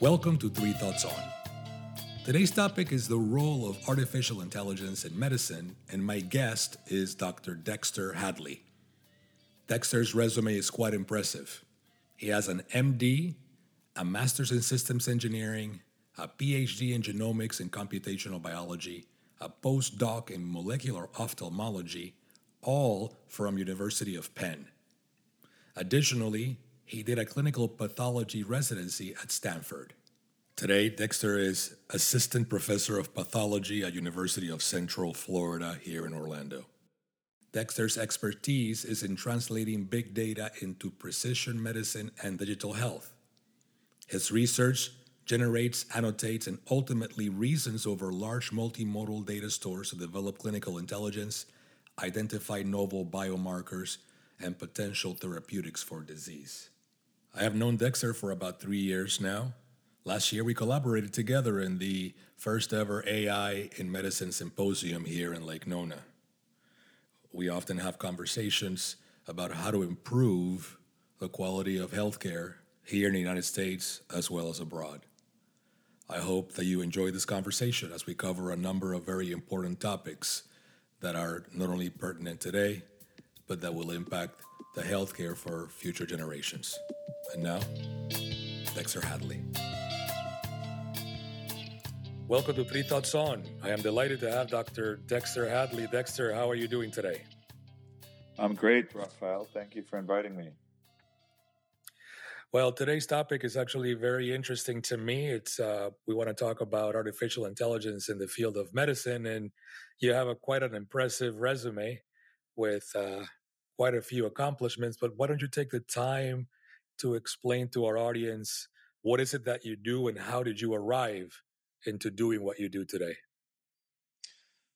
Welcome to Three Thoughts On. Today's topic is the role of artificial intelligence in medicine, and my guest is Dr. Dexter Hadley. Dexter's resume is quite impressive. He has an MD, a master's in systems engineering, a PhD in genomics and computational biology, a postdoc in molecular ophthalmology, all from University of Penn. Additionally, he did a clinical pathology residency at Stanford. Today, Dexter is assistant professor of pathology at University of Central Florida here in Orlando. Dexter's expertise is in translating big data into precision medicine and digital health. His research generates, annotates, and ultimately reasons over large multimodal data stores to develop clinical intelligence, identify novel biomarkers, and potential therapeutics for disease. I have known Dexter for about three years now. Last year, we collaborated together in the first ever AI in Medicine Symposium here in Lake Nona. We often have conversations about how to improve the quality of healthcare here in the United States as well as abroad. I hope that you enjoy this conversation as we cover a number of very important topics that are not only pertinent today, but that will impact the healthcare for future generations. And now, Dexter Hadley. Welcome to Three Thoughts On. I am delighted to have Dr. Dexter Hadley. Dexter, how are you doing today? I'm great, Raphael. Thank you for inviting me. Well, today's topic is actually very interesting to me. It's uh, we want to talk about artificial intelligence in the field of medicine, and you have a quite an impressive resume with uh, quite a few accomplishments. But why don't you take the time to explain to our audience what is it that you do, and how did you arrive into doing what you do today?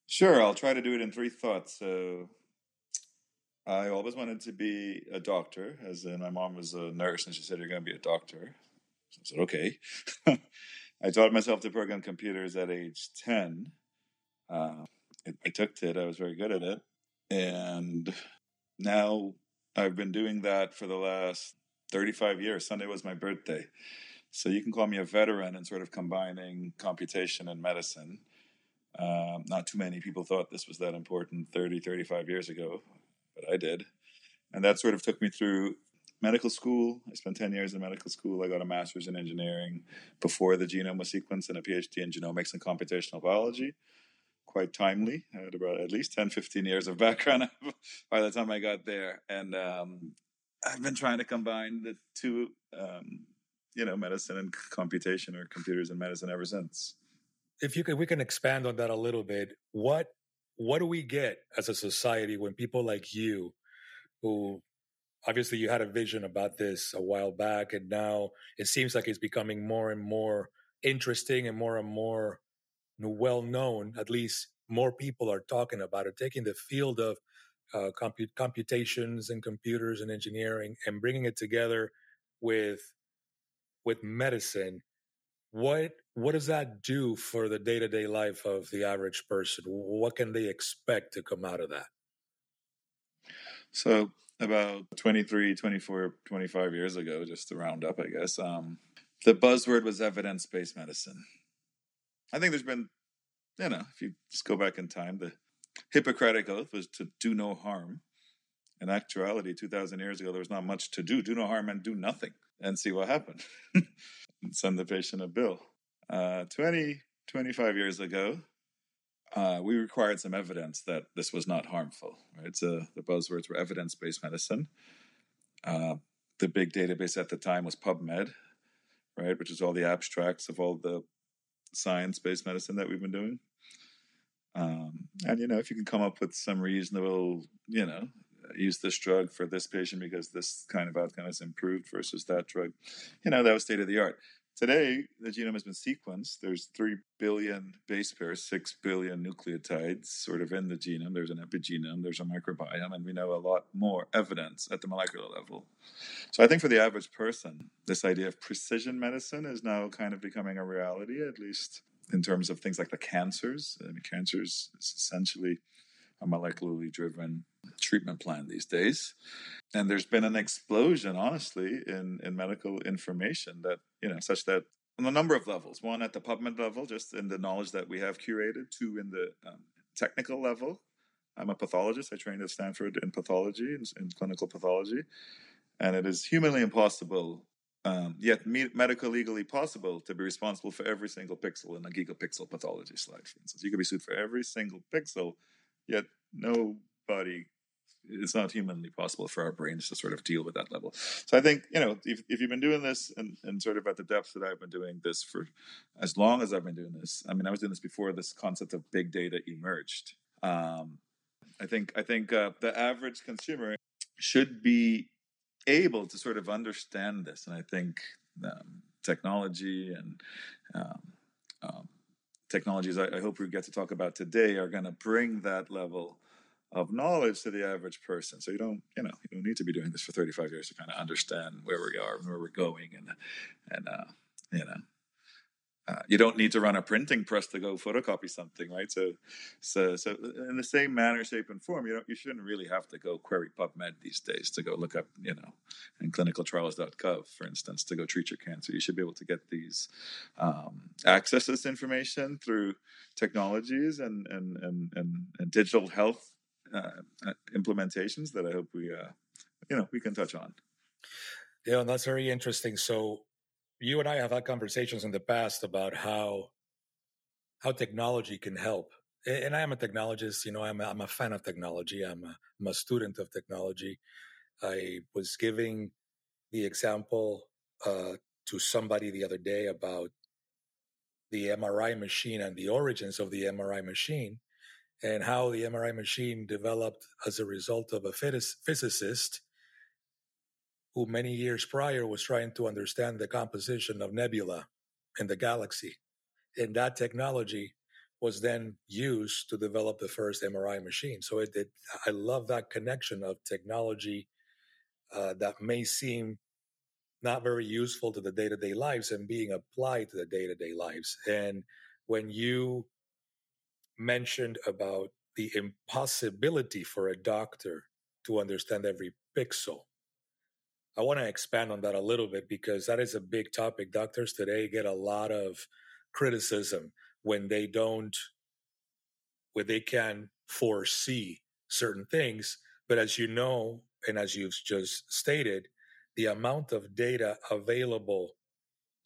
Sure, I'll try to do it in three thoughts. So, I always wanted to be a doctor, as in my mom was a nurse and she said, You're going to be a doctor. So I said, Okay. I taught myself to program computers at age 10. Uh, I took to it, I was very good at it. And now I've been doing that for the last 35 years. Sunday was my birthday. So you can call me a veteran in sort of combining computation and medicine. Um, not too many people thought this was that important 30, 35 years ago but I did. And that sort of took me through medical school. I spent 10 years in medical school. I got a master's in engineering before the genome was sequenced and a PhD in genomics and computational biology. Quite timely. I had about at least 10, 15 years of background by the time I got there. And um, I've been trying to combine the two, um, you know, medicine and computation or computers and medicine ever since. If you could, we can expand on that a little bit. What what do we get as a society when people like you, who obviously you had a vision about this a while back, and now it seems like it's becoming more and more interesting and more and more well known, at least more people are talking about it, taking the field of uh, comput- computations and computers and engineering and bringing it together with with medicine. What what does that do for the day-to-day life of the average person? What can they expect to come out of that? So about 23 24 25 years ago just to round up i guess um, the buzzword was evidence-based medicine i think there's been you know if you just go back in time the hippocratic oath was to do no harm in actuality 2000 years ago there was not much to do do no harm and do nothing and see what happened send the patient a bill. Uh, 20, 25 years ago, uh, we required some evidence that this was not harmful. Right, so the buzzwords were evidence-based medicine. Uh, the big database at the time was PubMed, right, which is all the abstracts of all the science-based medicine that we've been doing. Um, and you know, if you can come up with some reasonable, you know, use this drug for this patient because this kind of outcome is improved versus that drug. You know, that was state of the art. Today, the genome has been sequenced. There's 3 billion base pairs, 6 billion nucleotides sort of in the genome. There's an epigenome, there's a microbiome, and we know a lot more evidence at the molecular level. So I think for the average person, this idea of precision medicine is now kind of becoming a reality, at least in terms of things like the cancers. I mean, cancers is essentially a molecularly driven treatment plan these days. And there's been an explosion, honestly, in, in medical information that, you know, such that on a number of levels. One at the PubMed level, just in the knowledge that we have curated. Two in the um, technical level. I'm a pathologist. I trained at Stanford in pathology, in, in clinical pathology, and it is humanly impossible, um, yet me- medical legally possible, to be responsible for every single pixel in a gigapixel pathology slide. For instance, you could be sued for every single pixel, yet nobody it's not humanly possible for our brains to sort of deal with that level. So I think, you know, if, if you've been doing this and, and sort of at the depth that I've been doing this for as long as I've been doing this, I mean, I was doing this before this concept of big data emerged. Um, I think, I think uh, the average consumer should be able to sort of understand this. And I think um, technology and um, um technologies I, I hope we get to talk about today are going to bring that level of knowledge to the average person. So you don't, you know, you don't need to be doing this for 35 years to kind of understand where we are and where we're going, and and uh, you know, uh, you don't need to run a printing press to go photocopy something, right? So, so, so in the same manner, shape, and form, you know, you shouldn't really have to go query PubMed these days to go look up, you know, in clinicaltrials.gov, for instance, to go treat your cancer. You should be able to get these um, access this information through technologies and and and and, and digital health uh, uh, implementations that I hope we, uh, you know, we can touch on. Yeah, and that's very interesting. So, you and I have had conversations in the past about how how technology can help. And I am a technologist. You know, I'm a, I'm a fan of technology. I'm a, I'm a student of technology. I was giving the example uh, to somebody the other day about the MRI machine and the origins of the MRI machine and how the MRI machine developed as a result of a physicist who many years prior was trying to understand the composition of nebula in the galaxy. And that technology was then used to develop the first MRI machine. So it did, I love that connection of technology uh, that may seem not very useful to the day to day lives and being applied to the day to day lives. And when you mentioned about the impossibility for a doctor to understand every pixel. I want to expand on that a little bit because that is a big topic. Doctors today get a lot of criticism when they don't, when they can foresee certain things. But as you know, and as you've just stated, the amount of data available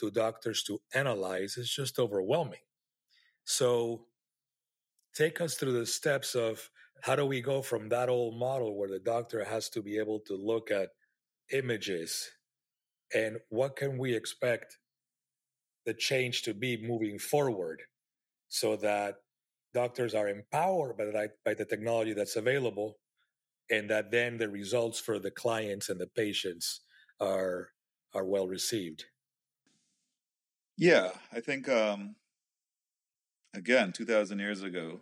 to doctors to analyze is just overwhelming. So take us through the steps of how do we go from that old model where the doctor has to be able to look at images? And what can we expect the change to be moving forward so that doctors are empowered by the, by the technology that's available and that then the results for the clients and the patients are are well received? Yeah i think um again 2000 years ago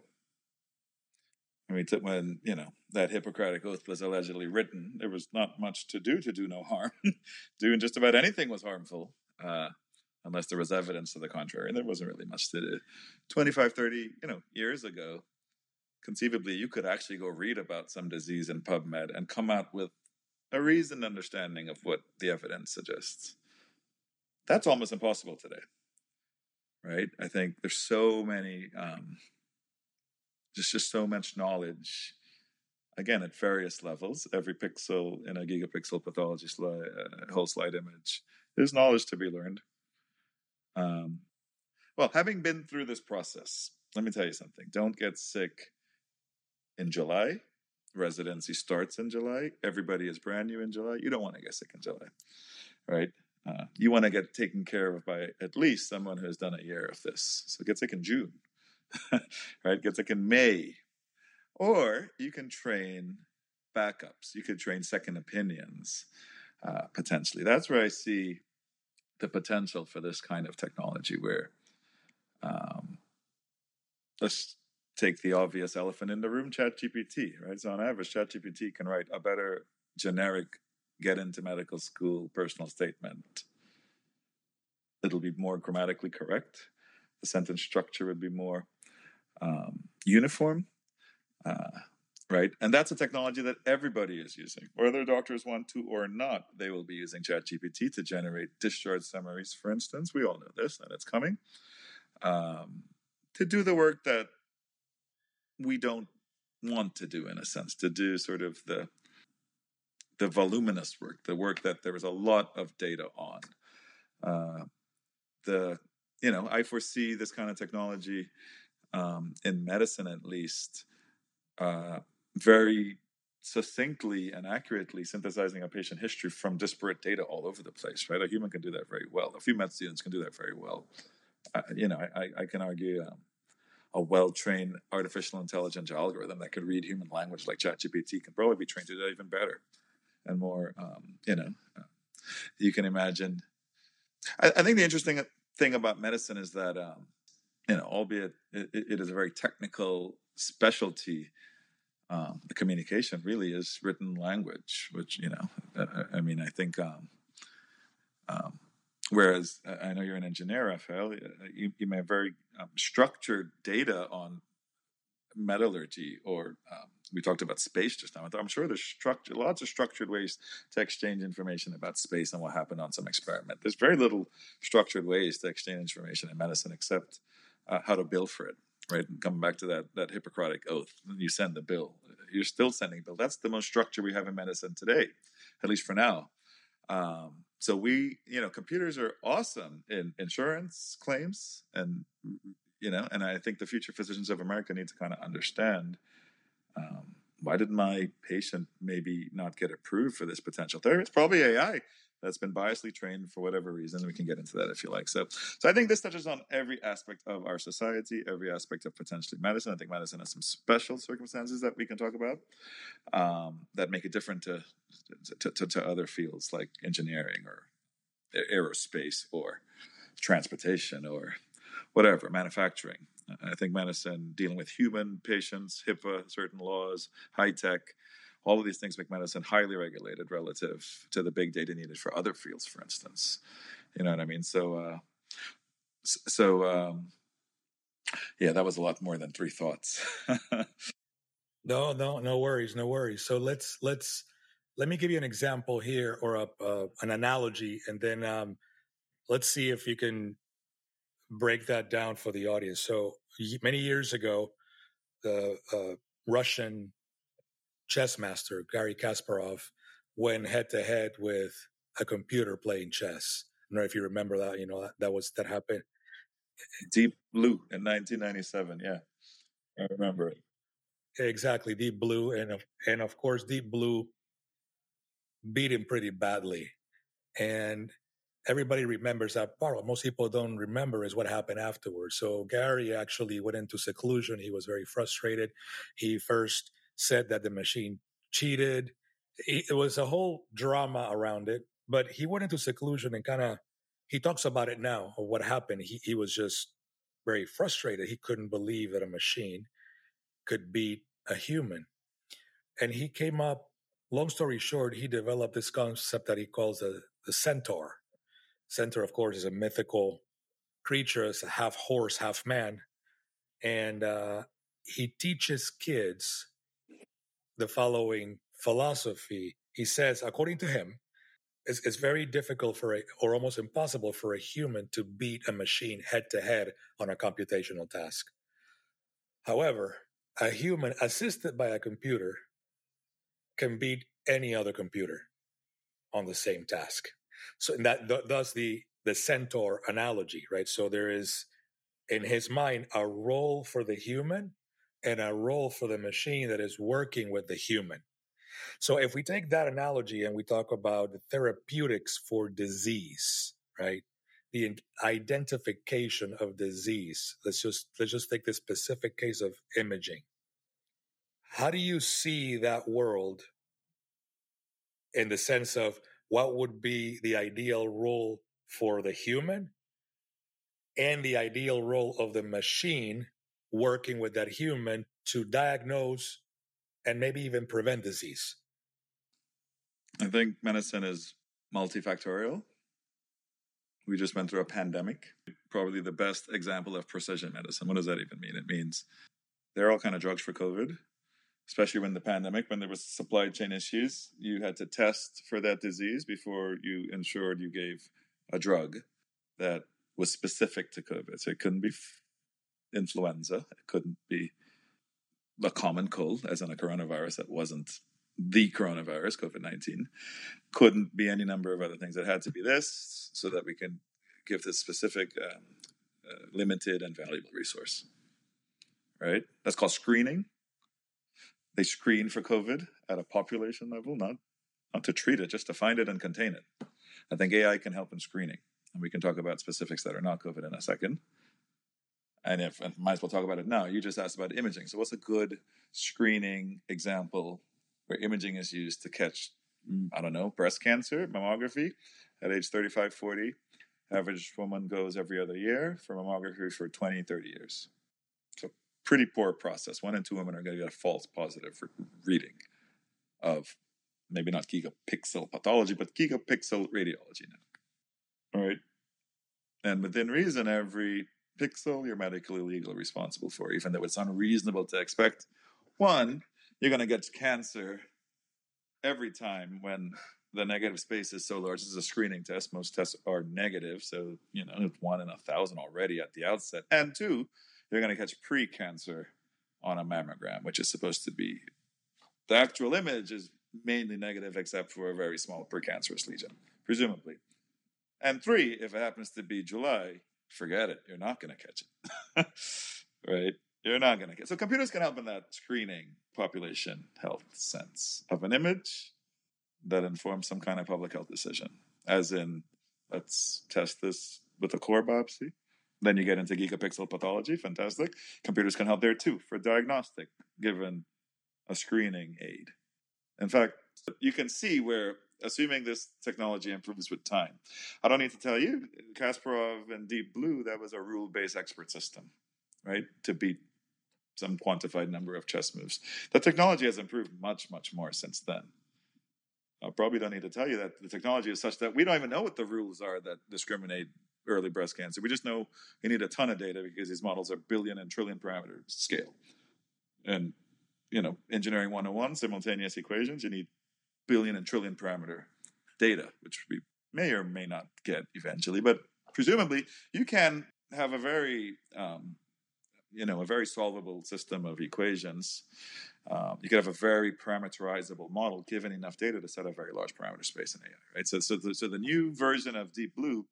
I mean, when you know that Hippocratic oath was allegedly written, there was not much to do to do no harm. Doing just about anything was harmful, uh, unless there was evidence to the contrary. And there wasn't really much to do. 25, 30, you know, years ago, conceivably, you could actually go read about some disease in PubMed and come out with a reasoned understanding of what the evidence suggests. That's almost impossible today, right? I think there's so many. Um, there's just so much knowledge again at various levels. Every pixel in a gigapixel pathology slide uh, whole slide image there's knowledge to be learned. Um, well having been through this process let me tell you something. Don't get sick in july. Residency starts in july. Everybody is brand new in july. You don't want to get sick in july right? Uh, you want to get taken care of by at least someone who has done a year of this. So get sick in june right? Gets like in May. Or you can train backups. You could train second opinions uh, potentially. That's where I see the potential for this kind of technology where um, let's take the obvious elephant in the room, ChatGPT, right? So on average, ChatGPT can write a better generic get into medical school personal statement. It'll be more grammatically correct. The sentence structure would be more um, uniform. Uh, right? And that's a technology that everybody is using. Whether doctors want to or not, they will be using ChatGPT to generate discharge summaries, for instance. We all know this, and it's coming. Um, to do the work that we don't want to do, in a sense, to do sort of the the voluminous work, the work that there is a lot of data on. Uh, the you know, I foresee this kind of technology um, in medicine, at least, uh, very succinctly and accurately synthesizing a patient history from disparate data all over the place. Right, a human can do that very well. A few med students can do that very well. Uh, you know, I, I can argue. Um, a well-trained artificial intelligence algorithm that could read human language like ChatGPT can probably be trained to do that even better and more. Um, you know, uh, you can imagine. I, I, think the interesting thing about medicine is that, um, know, albeit it, it is a very technical specialty, um, the communication really is written language, which you know, I, I mean, I think. Um, um, whereas I know you're an engineer, Raphael, you, you may have very um, structured data on metallurgy or um, we talked about space just now. I'm sure there's structure, lots of structured ways to exchange information about space and what happened on some experiment. There's very little structured ways to exchange information in medicine except uh, how to bill for it. Right, and coming back to that that Hippocratic oath, you send the bill. You're still sending bill. That's the most structure we have in medicine today, at least for now. Um, so we, you know, computers are awesome in insurance claims, and you know, and I think the future physicians of America need to kind of understand um, why did my patient maybe not get approved for this potential therapy? It's probably AI that's been biasly trained for whatever reason. We can get into that if you like. So, so I think this touches on every aspect of our society, every aspect of potentially medicine. I think medicine has some special circumstances that we can talk about um, that make it different to to, to to other fields like engineering or aerospace or transportation or whatever manufacturing. I think medicine, dealing with human patients, HIPAA, certain laws, HITECH, all of these things make medicine highly regulated relative to the big data needed for other fields, for instance. You know what I mean? So, uh, so um, yeah, that was a lot more than three thoughts. no, no, no worries, no worries. So let's let's let me give you an example here or a, uh, an analogy, and then um, let's see if you can break that down for the audience. So many years ago, the uh, Russian chess master Gary Kasparov went head to head with a computer playing chess. I don't know if you remember that. You know that, that was that happened. Deep Blue in 1997. Yeah, I remember it. Exactly, Deep Blue, and and of course, Deep Blue beat him pretty badly, and everybody remembers that part. What most people don't remember is what happened afterwards. So Gary actually went into seclusion. He was very frustrated. He first said that the machine cheated. It was a whole drama around it, but he went into seclusion and kind of he talks about it now of what happened. He he was just very frustrated. He couldn't believe that a machine could beat a human. And he came up, long story short, he developed this concept that he calls the, the centaur. Centaur, of course, is a mythical creature, it's a half horse, half man. And uh, he teaches kids the following philosophy. He says, according to him, it's, it's, very difficult for a, or almost impossible for a human to beat a machine head to head on a computational task. However, a human assisted by a computer can beat any other computer on the same task. So that th- thus the the centaur analogy, right? So there is in his mind a role for the human and a role for the machine that is working with the human. So if we take that analogy and we talk about therapeutics for disease, right? The identification of disease. Let's just let's just take this specific case of imaging. How do you see that world in the sense of what would be the ideal role for the human and the ideal role of the machine working with that human to diagnose and maybe even prevent disease? I think medicine is multifactorial. We just went through a pandemic. Probably the best example of precision medicine. What does that even mean? It means there are all kind of drugs for COVID, especially when the pandemic, when there was supply chain issues, you had to test for that disease before you ensured you gave a drug that was specific to COVID. So it couldn't be influenza, it couldn't be a common cold, as in a coronavirus that wasn't the coronavirus, COVID 19. Couldn't be any number of other things. It had to be this so that we can give this specific, um, uh, limited, and valuable resource. Right? That's called screening. They screen for COVID at a population level, not, not to treat it, just to find it and contain it. I think AI can help in screening. And we can talk about specifics that are not COVID in a second. And if and might as well talk about it now. You just asked about imaging. So what's a good screening example where imaging is used to catch, mm, I don't know, breast cancer, mammography at age 35, 40. Average woman goes every other year for mammography for 20, 30 years. So pretty poor process. One in two women are going to get a false positive for reading of maybe not gigapixel pathology, but gigapixel radiology now. All right. And within reason, every pixel you're medically legally responsible for, even though it's unreasonable to expect. One, you're going to get cancer every time when the negative space is so large. This is a screening test. Most tests are negative, so you know it's one in a thousand already at the outset. And two, you're going to catch pre-cancer on a mammogram, which is supposed to be the actual image is mainly negative, except for a very small precancerous lesion, presumably. And three, if it happens to be July, forget it. You're not going to catch it, right? You're not going to get. So computers can help in that screening population health sense of an image that informs some kind of public health decision, as in, let's test this with a core biopsy. Then you get into gigapixel pathology, fantastic. Computers can help there too for diagnostic, given a screening aid. In fact, you can see where, assuming this technology improves with time, I don't need to tell you, Kasparov and Deep Blue, that was a rule based expert system, right? To beat some quantified number of chess moves. The technology has improved much, much more since then. I probably don't need to tell you that the technology is such that we don't even know what the rules are that discriminate early breast cancer. We just know you need a ton of data because these models are billion and trillion parameter scale. And, you know, engineering 101, simultaneous equations, you need billion and trillion parameter data, which we may or may not get eventually. But presumably, you can have a very um, you know a very solvable system of equations. Um, you could have a very parameterizable model given enough data to set a very large parameter space in AI. Right. So so the, so the new version of Deep Blue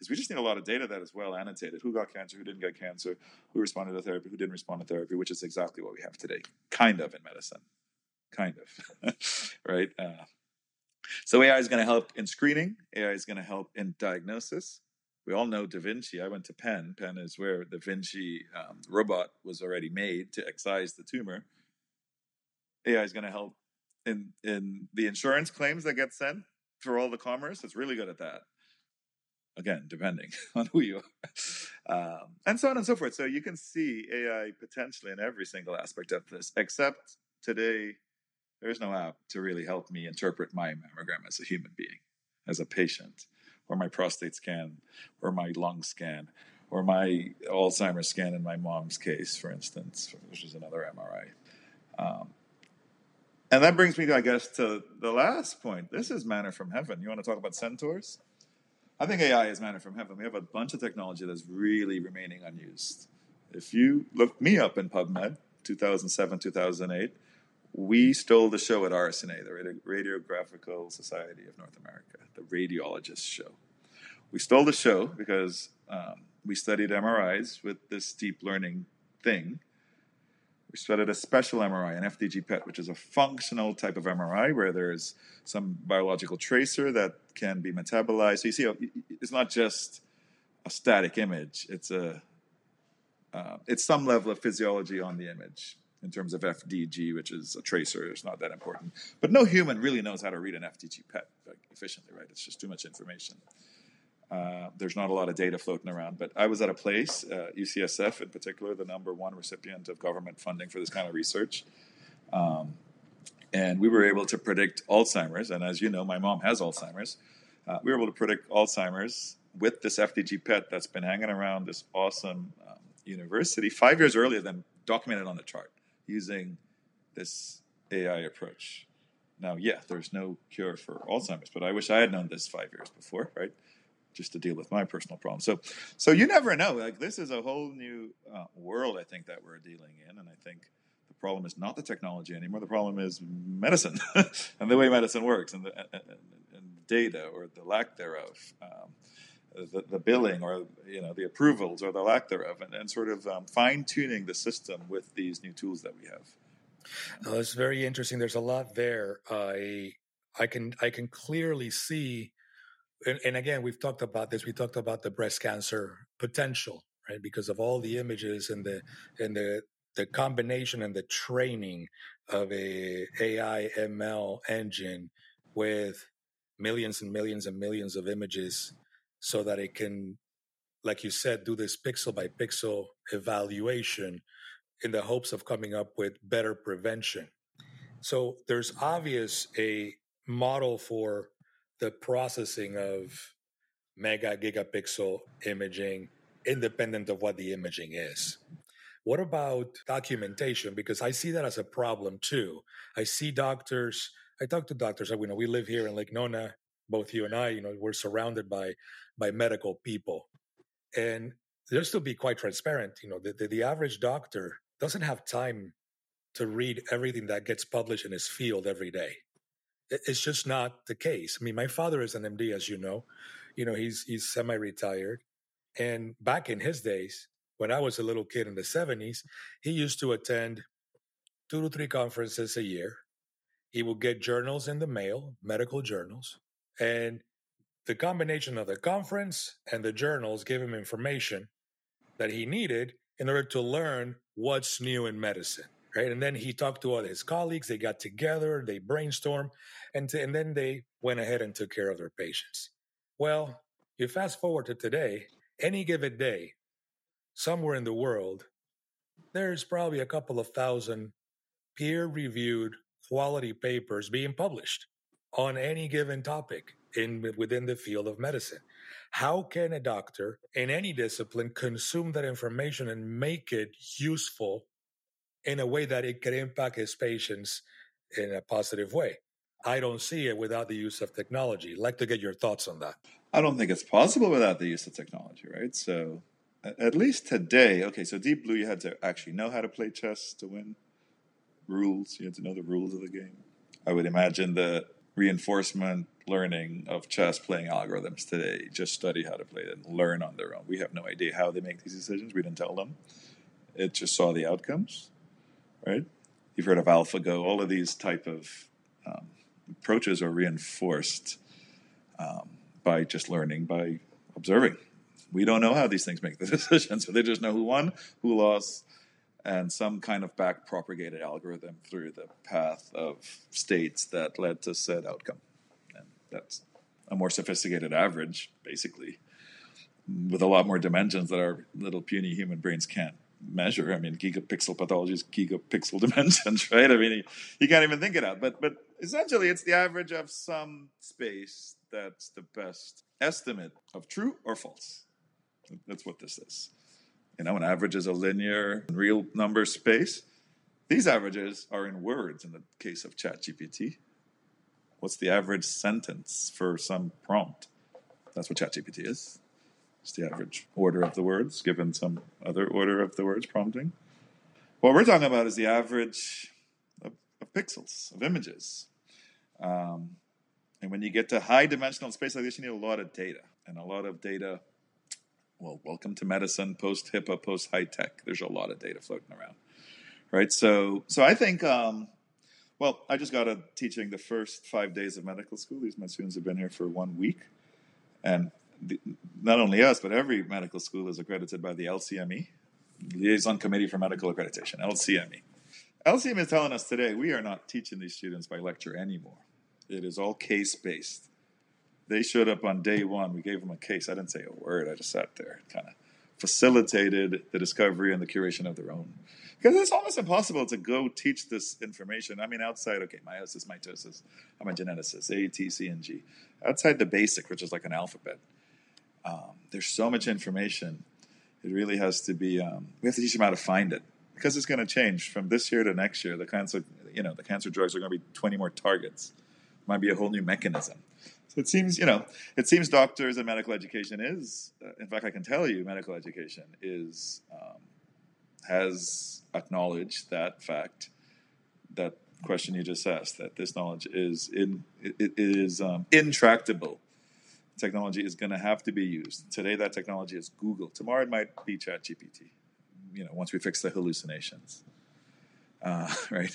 is we just need a lot of data that is well annotated. Who got cancer? Who didn't get cancer? Who responded to therapy? Who didn't respond to therapy? Which is exactly what we have today, kind of in medicine, kind of, right? Uh, so AI is going to help in screening. AI is going to help in diagnosis we all know Da Vinci. I went to Penn. Penn is where the Vinci um, robot was already made to excise the tumor. AI is going to help in in the insurance claims that get sent for all the commerce. It's really good at that. Again, depending on who you are, um, and so on and so forth. So you can see AI potentially in every single aspect of this. Except today, there's no app to really help me interpret my mammogram as a human being, as a patient or my prostate scan, or my lung scan, or my Alzheimer's scan in my mom's case, for instance, which is another MRI. Um, and that brings me, I guess, to the last point. This is manna from heaven. You want to talk about centaurs? I think AI is manna from heaven. We have a bunch of technology that's really remaining unused. If you look me up in PubMed, 2007, 2008, we stole the show at RSNA, the Radiographical Society of North America, the radiologist show. We stole the show because um, we studied MRIs with this deep learning thing. We studied a special MRI, an FDG PET, which is a functional type of MRI where there's some biological tracer that can be metabolized. So you see, it's not just a static image; it's a uh, it's some level of physiology on the image in terms of FDG, which is a tracer. It's not that important. But no human really knows how to read an FDG PET efficiently, right? It's just too much information. Uh, there's not a lot of data floating around. But I was at a place, uh, UCSF in particular, the number one recipient of government funding for this kind of research. Um, and we were able to predict Alzheimer's. And as you know, my mom has Alzheimer's. Uh, we were able to predict Alzheimer's with this FDG PET that's been hanging around this awesome um, university five years earlier than documented on the chart using this AI approach. Now, yeah, there's no cure for Alzheimer's, but I wish I had known this five years before, right? Just to deal with my personal problem. So, so you never know. Like this is a whole new uh, world, I think, that we're dealing in, and I think the problem is not the technology anymore. The problem is medicine and the way medicine works, and the and, and data or the lack thereof. Um, the, the, billing or you know the approvals or the lack thereof, and, and sort of um, fine tuning the system with these new tools that we have. Oh, it's very interesting. There's a lot there. I I can I can clearly see, and, and again, we've talked about this. We talked about the breast cancer potential, right? Because of all the images and the and the the combination and the training of a AI ML engine with millions and millions and millions of images so that it can like you said do this pixel by pixel evaluation in the hopes of coming up with better prevention. So there's obvious a model for the processing of mega gigapixel imaging independent of what the imaging is. What about documentation? Because I see that as a problem too. I see doctors, I talk to doctors, you know, we live here in Lake Nona, both you and I, you know, we're surrounded by by medical people. And just to be quite transparent, you know, the, the, the average doctor doesn't have time to read everything that gets published in his field every day. It's just not the case. I mean, my father is an MD, as you know. You know, he's he's semi-retired, and back in his days, when I was a little kid in the '70s, he used to attend two to three conferences a year. He would get journals in the mail, medical journals, and the combination of the conference and the journals gave him information that he needed in order to learn what's new in medicine right? And then he talked to all his colleagues they got together they brainstormed and, and then they went ahead and took care of their patients. Well you fast forward to today any given day somewhere in the world there's probably a couple of thousand peer reviewed quality papers being published on any given topic in within the field of medicine how can a doctor in any discipline consume that information and make it useful in a way that it can impact his patients in a positive way? I don't see it without the use of technology. I'd like to get your thoughts on that. I don't think it's possible without the use of technology, right? So, at least today, okay, so Deep Blue, you had to actually know how to play chess to win. Rules, you had to know the rules of the game. I would imagine the reinforcement learning of chess playing algorithms today just study how to play it and learn on their own. We have no idea how they make these decisions. We didn't tell them. It just saw the outcomes, right? You've heard of AlphaGo. All of these type of um, approaches are reinforced um, by just learning by observing. We don't know how these things make the decisions, so they just know who won, who lost, and some kind of back propagated algorithm through the path of states that led to said outcome And that's a more sophisticated average, basically, with a lot more dimensions that our little puny human brains can't measure. I mean, gigapixel pathology is gigapixel dimensions, right? I mean, you, you can't even think it out. But but essentially, it's the average of some space that's the best estimate of true or false. That's what this is. You know, an average is a linear real number space. These averages are in words in the case of ChatGPT what's the average sentence for some prompt? That's what ChatGPT is. It's the average order of the words given some other order of the words prompting. What we're talking about is the average of, of pixels, of images. Um, and when you get to high dimensional space like this, you need a lot of data. And a lot of data, well, welcome to medicine, post HIPAA, post HITECH. There's a lot of data floating around. Right? So, so I think um, well, I just got a teaching the first five days of medical school. These my students have been here for one week, and the, not only us, but every medical school is accredited by the LCME, Liaison Committee for Medical Accreditation, LCME. LCME is telling us today we are not teaching these students by lecture anymore. It is all case based. They showed up on day one. We gave them a case. I didn't say a word. I just sat there, kind of facilitated the discovery and the curation of their own because it's almost impossible to go teach this information. I mean, outside, okay, meiosis, mitosis, I'm a geneticist, A, T, C, and G. Outside the basic, which is like an alphabet, um, there's so much information. It really has to be, um, we have to teach them how to find it. because it's going to change from this year to next year. The cancer, you know, the cancer drugs are going to be 20 more targets. Might be a whole new mechanism. It seems, you know, it seems doctors and medical education is, uh, in fact, I can tell you, medical education is um, has acknowledged that fact, that question you just asked, that this knowledge is in it, is um, intractable. Technology is going to have to be used. Today, that technology is Google. Tomorrow, it might be ChatGPT you know, once we fix the hallucinations, uh, right?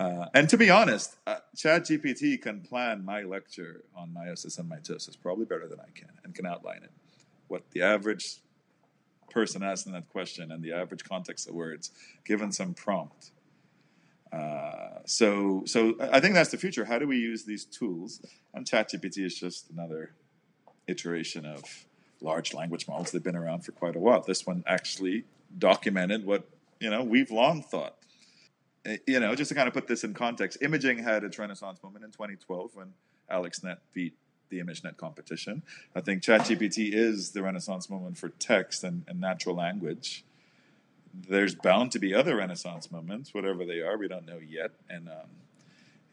Uh, and to be honest, uh, ChatGPT can plan my lecture on meiosis and mitosis probably better than I can, and can outline it. What the average person asking that question and the average context of words, given some prompt. Uh, so, so I think that's the future. How do we use these tools? And ChatGPT is just another iteration of large language models. They've been around for quite a while. This one actually documented what you know we've long thought. Eh, you know, just to kind of put this in context, imaging had its renaissance moment in 2012 when AlexNet beat the ImageNet competition. I think ChatGPT is the renaissance moment for text and, and natural language. There's bound to be other renaissance moments, whatever they are. We don't know yet, and um,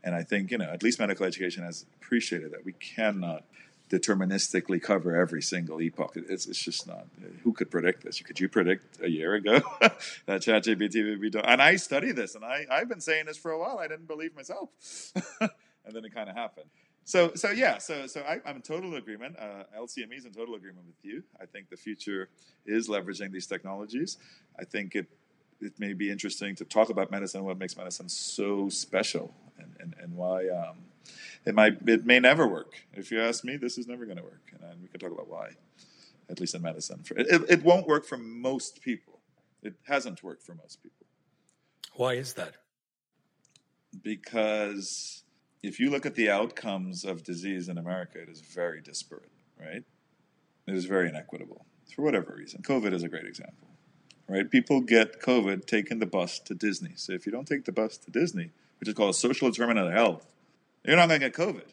and I think you know at least medical education has appreciated that we cannot deterministically cover every single epoch. It's, it's just not. Who could predict this? Could you predict a year ago that ChatGPT would be done? And I study this, and I, I've been saying this for a while. I didn't believe myself, and then it kind of happened. So, so yeah, so so I, am in total agreement. Uh, LCME is in total agreement with you. I think the future is leveraging these technologies. I think it it may be interesting to talk about medicine, what makes medicine so special, and and, and why. Um, it might it may never work. If you ask me, this is never going to work, and we can talk about why. At least in medicine, it, it won't work for most people. It hasn't worked for most people. Why is that? Because if you look at the outcomes of disease in America, it is very disparate, right? It is very inequitable for whatever reason. COVID is a great example, right? People get COVID taking the bus to Disney. So if you don't take the bus to Disney, which is called a social determinant of health, you're not going to get COVID.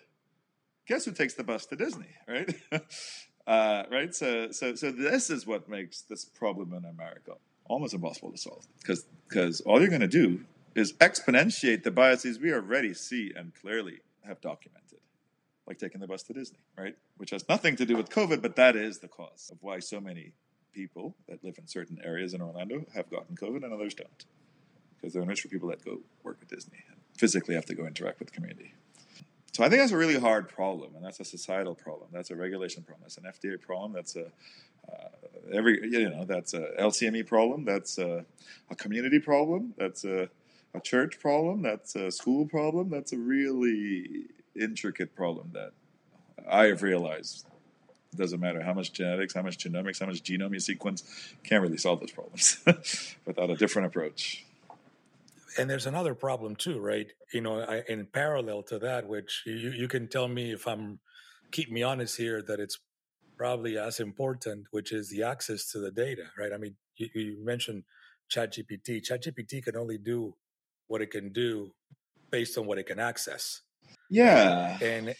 Guess who takes the bus to Disney, right? uh, right. So, so, so this is what makes this problem in America almost impossible to solve because because all you're going to do is exponentiate the biases we already see and clearly have documented, like taking the bus to Disney, right? Which has nothing to do with COVID, but that is the cause of why so many people that live in certain areas in Orlando have gotten COVID and others don't, because they're enriched for people that go work at Disney and physically have to go interact with the community. So I think that's a really hard problem, and that's a societal problem. That's a regulation problem. That's an FDA problem. That's a uh, every you know that's a LCME problem. That's a, a community problem. That's a, a church problem. That's a school problem. That's a really intricate problem that I have realized it doesn't matter how much genetics, how much genomics, how much genome you sequence, can't really solve those problems without a different approach and there's another problem too, right? You know, I, in parallel to that, which you, you can tell me if I'm keep me honest here, that it's probably as important, which is the access to the data, right? I mean, you, you mentioned ChatGPT. ChatGPT can only do what it can do based on what it can access. Yeah, and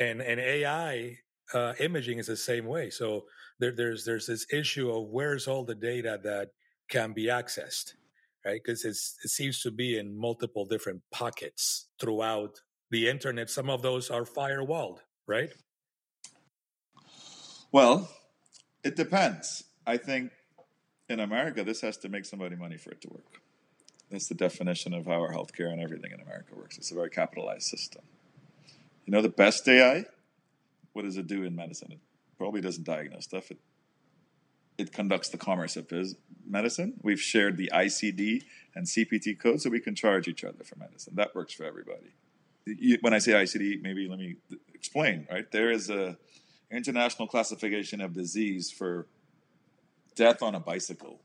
and and AI uh, imaging is the same way. So there, there's there's this issue of where's all the data that can be accessed right? Because it seems to be in multiple different pockets throughout the internet. Some of those are firewalled, right? Well, it depends. I think in America, this has to make somebody money for it to work. That's the definition of how our healthcare and everything in America works. It's a very capitalized system. You know, the best AI, what does it do in medicine? It probably doesn't diagnose stuff. It it conducts the commerce of medicine. We've shared the ICD and CPT code so we can charge each other for medicine. That works for everybody. When I say ICD, maybe let me explain, right? There is a international classification of disease for death on a bicycle,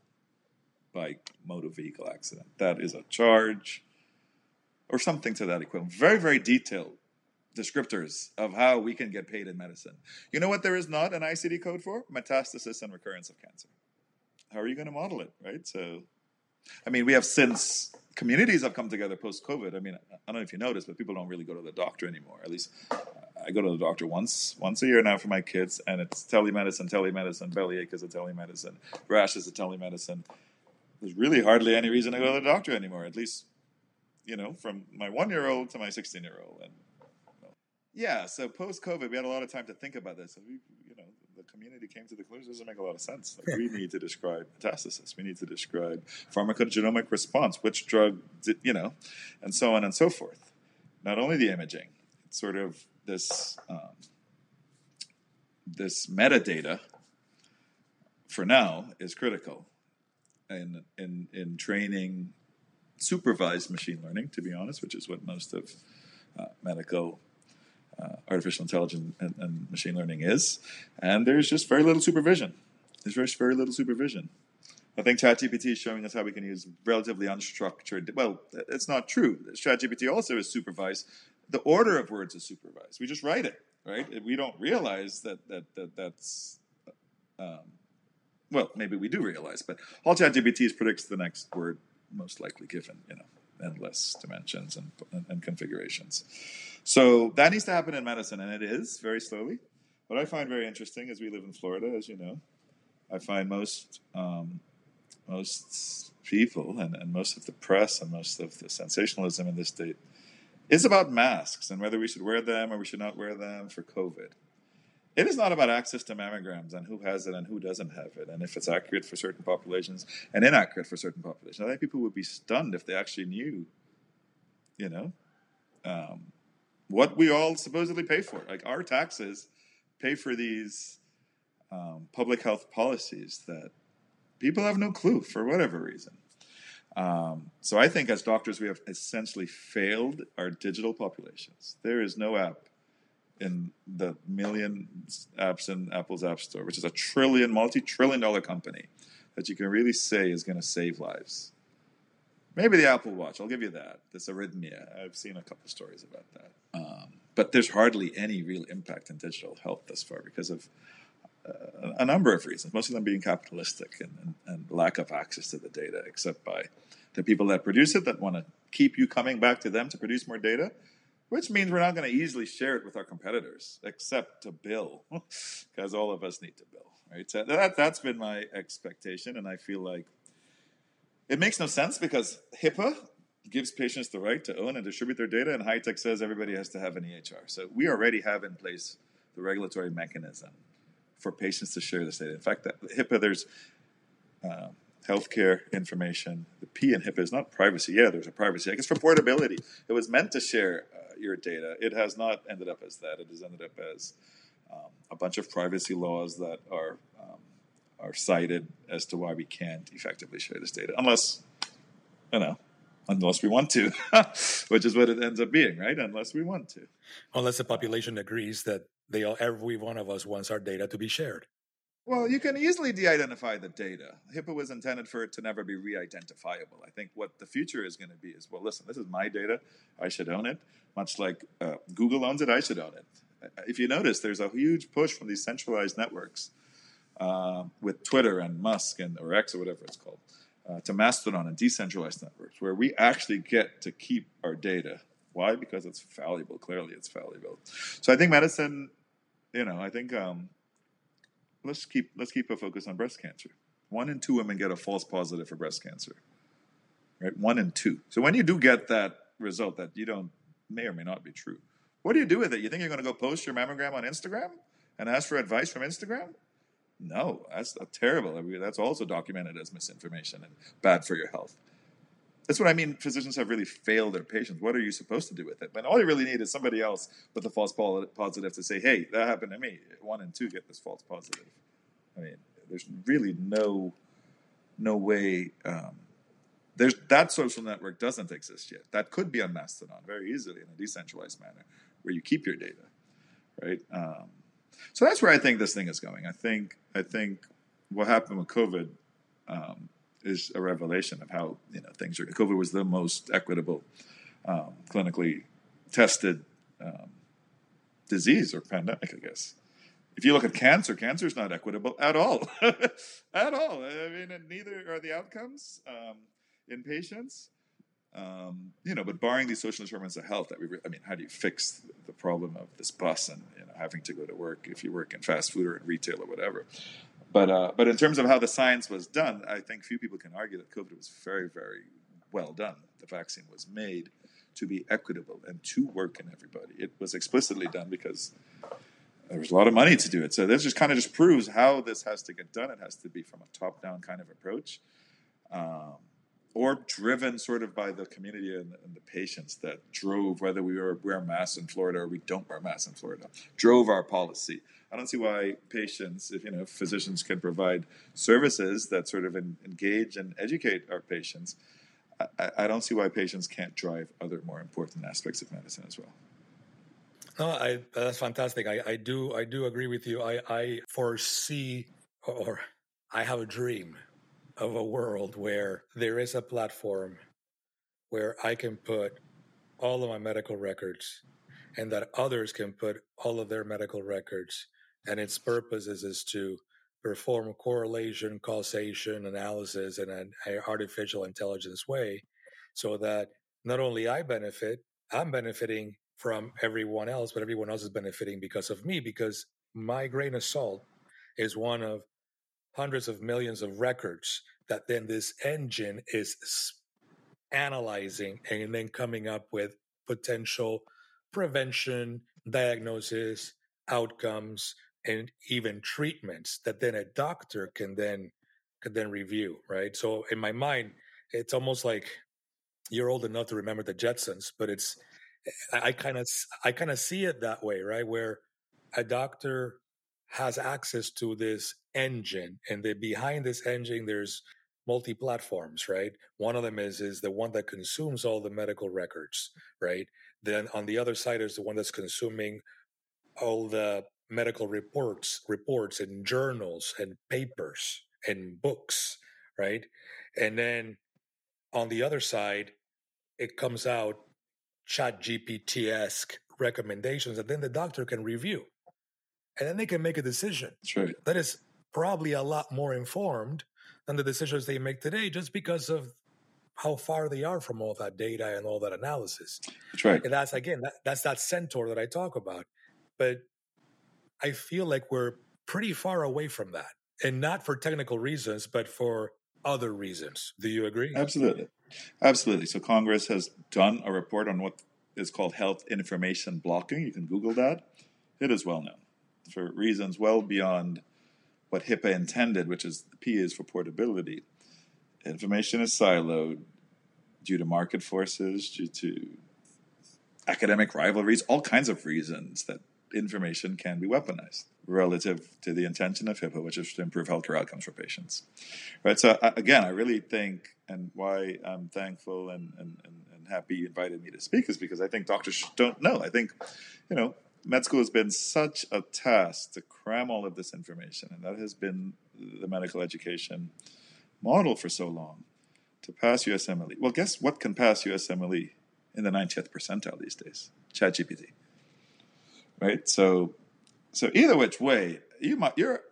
bike, motor vehicle accident. That is a charge or something to that equivalent. Very, very detailed descriptors of how we can get paid in medicine. You know what there is not an ICD code for? Metastasis and recurrence of cancer. How are you going to model it, right? So, I mean, we have since communities have come together post COVID. I mean, I don't know if you noticed, but people don't really go to the doctor anymore. At least I go to the doctor once once a year now for my kids, and it's telemedicine, telemedicine, bellyache is a telemedicine, rash is a telemedicine. there's really hardly any reason to go to the doctor anymore. At least, you know, from my one year old to my 16 year old. And yeah, so post COVID, we had a lot of time to think about this. We, you know, the community came to the conclusion it doesn't make a lot of sense. Like we need to describe metastasis. We need to describe pharmacogenomic response, which drug, did, you know, and so on and so forth. Not only the imaging, it's sort of this um, this metadata for now is critical in in in training supervised machine learning. To be honest, which is what most of uh, medical uh, artificial intelligence and, and, machine learning is, and there's just very little supervision. There's just very little supervision. I think ChatGPT is showing us how we can use relatively unstructured. Well, it's not true. ChatGPT also is supervised. The order of words is supervised. We just write it, right? We don't realize that that, that that's. Um, well, maybe we do realize, but all ChatGPT predicts the next word most likely given, you know, endless dimensions and, and, and configurations. So that needs to happen in medicine, and it is very slowly. What I find very interesting is we live in Florida, as you know. I find most um, most people and, and most of the press and most of the sensationalism in this state is about masks and whether we should wear them or we should not wear them for COVID. It is not about access to mammograms and who has it and who doesn't have it, and if it's accurate for certain populations and inaccurate for certain populations. I think people would be stunned if they actually knew, you know, um, what we all supposedly pay for. Like our taxes pay for these um, public health policies that people have no clue for whatever reason. Um, so I think as doctors, we have essentially failed our digital populations. There is no app in the million apps in Apple's App Store, which is a trillion, multi-trillion dollar company, that you can really say is going to save lives. Maybe the Apple Watch, I'll give you that. This arrhythmia, I've seen a couple stories about that. Um, but there's hardly any real impact in digital health thus far because of uh, a number of reasons, most of them being capitalistic and, and, and, lack of access to the data, except by the people that produce it that want to keep you coming back to them to produce more data, which means we're not going to easily share it with our competitors, except to bill, because all of us need to bill, right? So that, that's been my expectation, and I feel like it makes no sense because HIPAA gives patients the right to own and distribute their data, and HITECH says everybody has to have an EHR. So we already have in place the regulatory mechanism for patients to share this data. In fact, that HIPAA, there's uh, healthcare information. The P in HIPAA is not privacy. Yeah, there's a privacy. I guess for portability, it was meant to share uh, your data. It has not ended up as that. It has ended up as um, a bunch of privacy laws that are um, are cited as to why we can't effectively share this data, unless you know unless we want to, which is what it ends up being, right? Unless we want to. Unless the population agrees that they all, every one of us wants our data to be shared. Well, you can easily de-identify the data. HIPAA was intended for it to never be re-identifiable. I think what the future is going to be is, well, listen, this is my data. I should own it. Much like uh, Google owns it, I should own it. If you notice, there's a huge push from these centralized networks uh, with Twitter and Musk and or X or whatever it's called uh, to Mastodon and decentralized networks, where we actually get to keep our data. Why? Because it's valuable. Clearly, it's valuable. So I think medicine, you know, I think um, let's keep let's keep a focus on breast cancer. One in two women get a false positive for breast cancer. Right, one in two. So when you do get that result that you don't may or may not be true, what do you do with it? You think you're going to go post your mammogram on Instagram and ask for advice from Instagram? No, that's terrible. That's also documented as misinformation and bad for your health. That's what I mean. Physicians have really failed their patients. What are you supposed to do with it? But all you really need is somebody else with a false positive to say, "Hey, that happened to me. One and two get this false positive." I mean, there's really no no way. Um, there's that social network doesn't exist yet. That could be on Mastodon very easily in a decentralized manner, where you keep your data, right? Um, so that's where I think this thing is going. I think I think what happened with COVID um, is a revelation of how you know things are. COVID was the most equitable, um, clinically tested um, disease or pandemic, I guess. If you look at cancer, cancer is not equitable at all, at all. I mean, neither are the outcomes um, in patients. Um, you know, but barring these social determinants of health, that we, re- I mean, how do you fix the problem of this bus and you know having to go to work if you work in fast food or in retail or whatever? But uh, but in terms of how the science was done, I think few people can argue that COVID was very very well done. The vaccine was made to be equitable and to work in everybody. It was explicitly done because there was a lot of money to do it. So this just kind of just proves how this has to get done. It has to be from a top down kind of approach. Um, or driven sort of by the community and, and, the patients that drove whether we were, wear masks in Florida or we don't wear masks in Florida, drove our policy. I don't see why patients, if you know, physicians can provide services that sort of engage and educate our patients. I, I, don't see why patients can't drive other more important aspects of medicine as well. No, I, that's fantastic. I, I do I do agree with you. I, I foresee or I have a dream of a world where there is a platform where I can put all of my medical records and that others can put all of their medical records and its purpose is, is to perform correlation causation analysis in an artificial intelligence way so that not only i benefit i'm benefiting from everyone else but everyone else is benefiting because of me because my grain of salt is one of hundreds of millions of records that then this engine is analyzing and then coming up with potential prevention, diagnosis, outcomes, and even treatments that then a doctor can then can then review, right? So in my mind, it's almost like you're old enough to remember the Jetsons, but it's eh, I kind of I kind of see it that way, right? Where a doctor has access to this engine and then behind this engine there's multi platforms right? One of them is is the one that consumes all the medical records right? Then on the other side is the one that's consuming all the medical reports reports and journals and papers and books right? And then on the other side it comes out chat gpt-esque recommendations and then the doctor can review and then they can make a decision. That is probably a lot more informed than the decisions they make today, just because of how far they are from all that data and all that analysis. That's right. And that's again, that, that's that centaur that I talk about. But I feel like we're pretty far away from that, and not for technical reasons, but for other reasons. Do you agree? Absolutely. Absolutely. So Congress has done a report on what is called health information blocking. You can Google that. It is well known for reasons well beyond what HIPAA intended, which is the P is for portability. Information is siloed due to market forces, due to academic rivalries, all kinds of reasons that information can be weaponized relative to the intention of HIPAA, which is to improve healthcare outcomes for patients. Right. So uh, again, I really think, and why I'm thankful and, and, and happy you invited me to speak is because I think doctors don't know. I think, you know, med school has been such a task to cram all of this information, and that has been the medical education model for so long. To pass USMLE. Well, guess what can pass USMLE in the 90th percentile these days? ChatGPT. Right? So so either which way, you might you're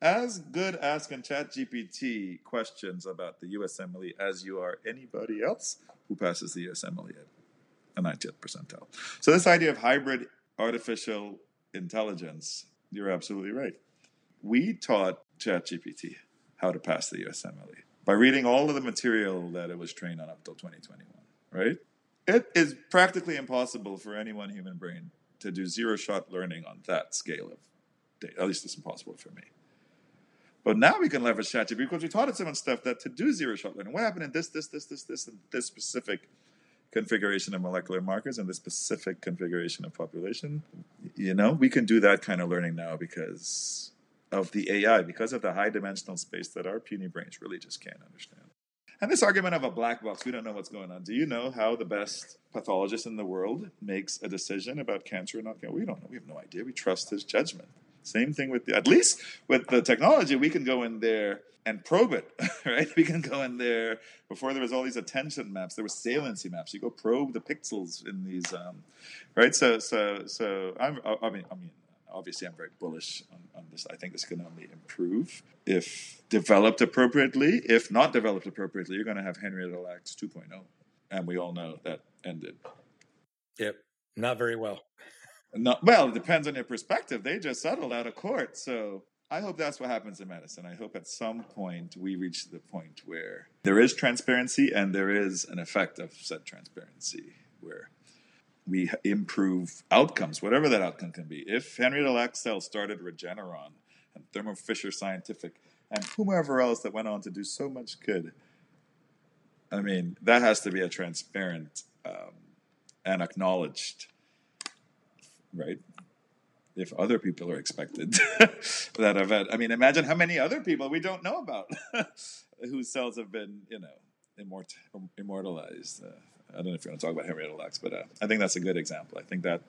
as good asking ChatGPT questions about the USMLE as you are anybody else who passes the USMLE at a 90th percentile. So this idea of hybrid artificial intelligence, you're absolutely right. We taught ChatGPT how to pass the USMLE by reading all of the material that it was trained on up till 2021, right? It is practically impossible for any one human brain to do zero shot learning on that scale of data. At least it's impossible for me. But now we can leverage ChatGPT because we taught it some stuff that to do zero shot learning, what happened in this, this, this, this, this, and this specific configuration of molecular markers and the specific configuration of population. You know, we can do that kind of learning now because of the AI, because of the high dimensional space that our puny brains really just can't understand. And this argument of a black box, we don't know what's going on. Do you know how the best pathologist in the world makes a decision about cancer or not? We don't know. We have no idea. We trust his judgment. Same thing with the, at least with the technology, we can go in there and probe it, right? We can go in there before there was all these attention maps. There were saliency maps. You go probe the pixels in these, um, right? So, so, so I'm, I mean, I mean, obviously, I'm very bullish on, on, this. I think this can only improve if developed appropriately. If not developed appropriately, you're going to have Henrietta Lacks 2.0, and we all know that ended. Yep, not very well. Not, well, it depends on your perspective. They just settled out of court, so I hope that's what happens in medicine. I hope at some point we reach the point where there is transparency and there is an effect of said transparency, where we improve outcomes, whatever that outcome can be. If Henrietta Lacks started Regeneron and Thermo Fisher Scientific and whomever else that went on to do so much good, I mean, that has to be a transparent um, and acknowledged, right? If other people are expected that event, I mean, imagine how many other people we don't know about whose cells have been, you know, immort- immortalized. Uh, I don't know if you want to talk about Henrietta Lacks, but uh, I think that's a good example. I think that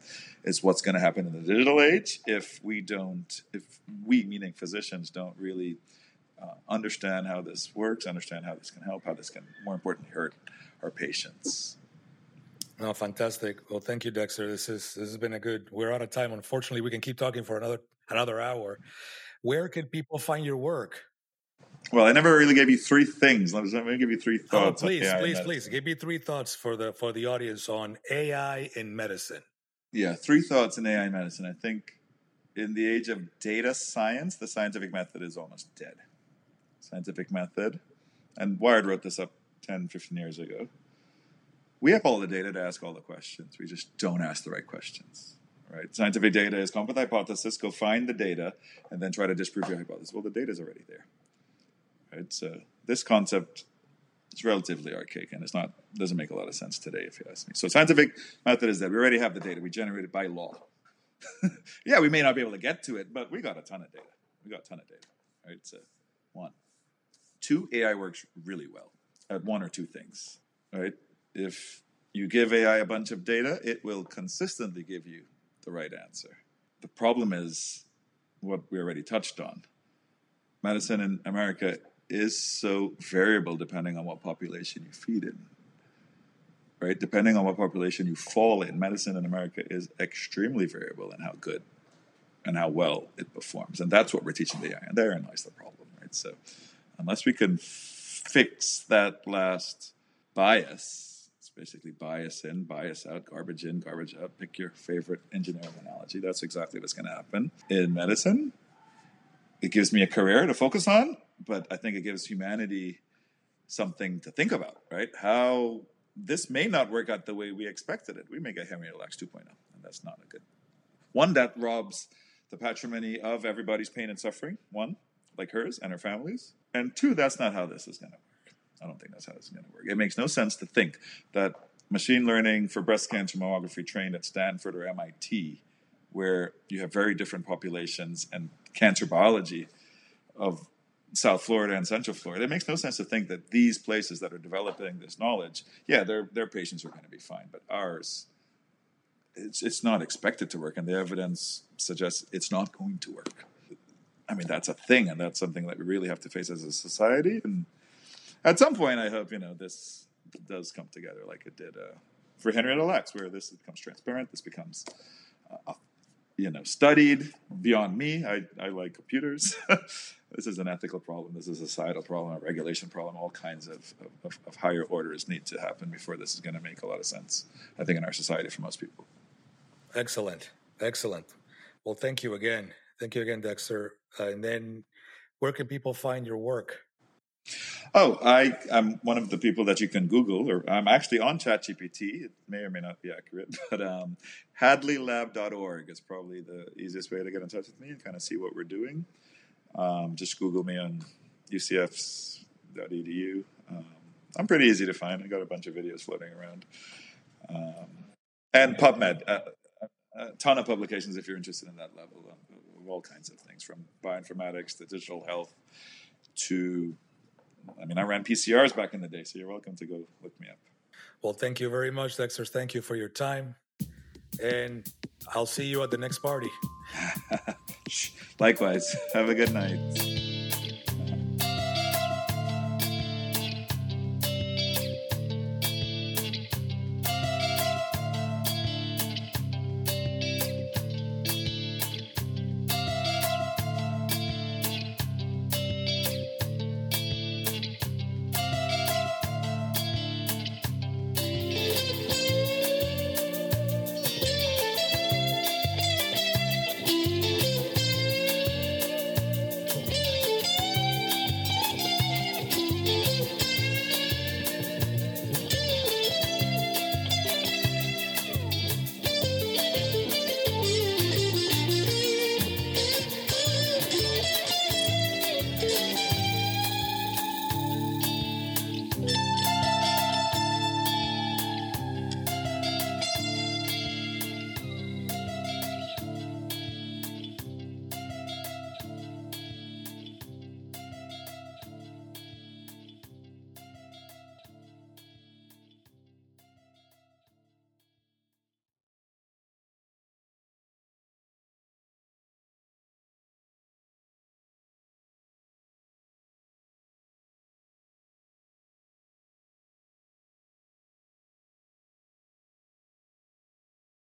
is what's going to happen in the digital age if we don't, if we, meaning physicians, don't really uh, understand how this works, understand how this can help, how this can, more importantly, hurt our patients. Oh, fantastic. Well, thank you, Dexter. This is this has been a good. We're out of time. Unfortunately, we can keep talking for another another hour. Where can people find your work? Well, I never really gave you three things. Let me give you three oh, thoughts. Oh, please, please, please, give me three thoughts for the for the audience on AI in medicine. Yeah, three thoughts in AI medicine. I think in the age of data science, the scientific method is almost dead scientific method. And Wired wrote this up 10, 15 years ago. We have all the data to ask all the questions. We just don't ask the right questions. Right? Scientific data is come up with a hypothesis, go find the data, and then try to disprove your hypothesis. Well, the data is already there. Right? So this concept is relatively archaic and it's not doesn't make a lot of sense today if you ask me. So scientific method is that we already have the data. We generate it by law. yeah, we may not be able to get to it, but we got a ton of data. We got a ton of data. Right? So one. Two, AI works really well at one or two things, right? If you give AI a bunch of data, it will consistently give you the right answer. The problem is what we already touched on. Medicine in America is so variable depending on what population you feed in. Right? Depending on what population you fall in, medicine in America is extremely variable in how good and how well it performs. And that's what we're teaching the AI. And therein lies the problem, right? So unless we can fix that last bias, basically bias in, bias out, garbage in, garbage out. Pick your favorite engineering analogy. That's exactly what's going to happen in medicine. It gives me a career to focus on, but I think it gives humanity something to think about, right? How this may not work out the way we expected it. We may get Lacks 2.0, and that's not a good one that robs the patrimony of everybody's pain and suffering. One, like hers and her family's. And two, that's not how this is going to work. I don't think that's how is going to work. It makes no sense to think that machine learning for breast cancer mammography trained at Stanford or MIT, where you have very different populations and cancer biology of South Florida and Central Florida. It makes no sense to think that these places that are developing this knowledge, yeah, their their patients are going to be fine, but ours, it's it's not expected to work, and the evidence suggests it's not going to work. I mean, that's a thing, and that's something that we really have to face as a society. And at some point, I hope you know this does come together, like it did uh, for Henrietta Lacks, where this becomes transparent. This becomes, uh, you know, studied beyond me. I, I like computers. this is an ethical problem. This is a societal problem, a regulation problem. All kinds of, of, of higher orders need to happen before this is going to make a lot of sense. I think in our society for most people. Excellent, excellent. Well, thank you again. Thank you again, Dexter. Uh, and then, where can people find your work? Oh, I am one of the people that you can Google, or I'm actually on ChatGPT. It may or may not be accurate, but um, hadleylab.org is probably the easiest way to get in touch with me and kind of see what we're doing. Um, just Google me on ucfs.edu. Um, I'm pretty easy to find. I got a bunch of videos floating around. Um, and PubMed, uh, a ton of publications if you're interested in that level of all kinds of things from bioinformatics to digital health to I mean I ran PCRs back in the day, so you're welcome to go look me up. Well, thank you very much, Dexter. Thank you for your time. And I'll see you at the next party. Likewise. Have a good night.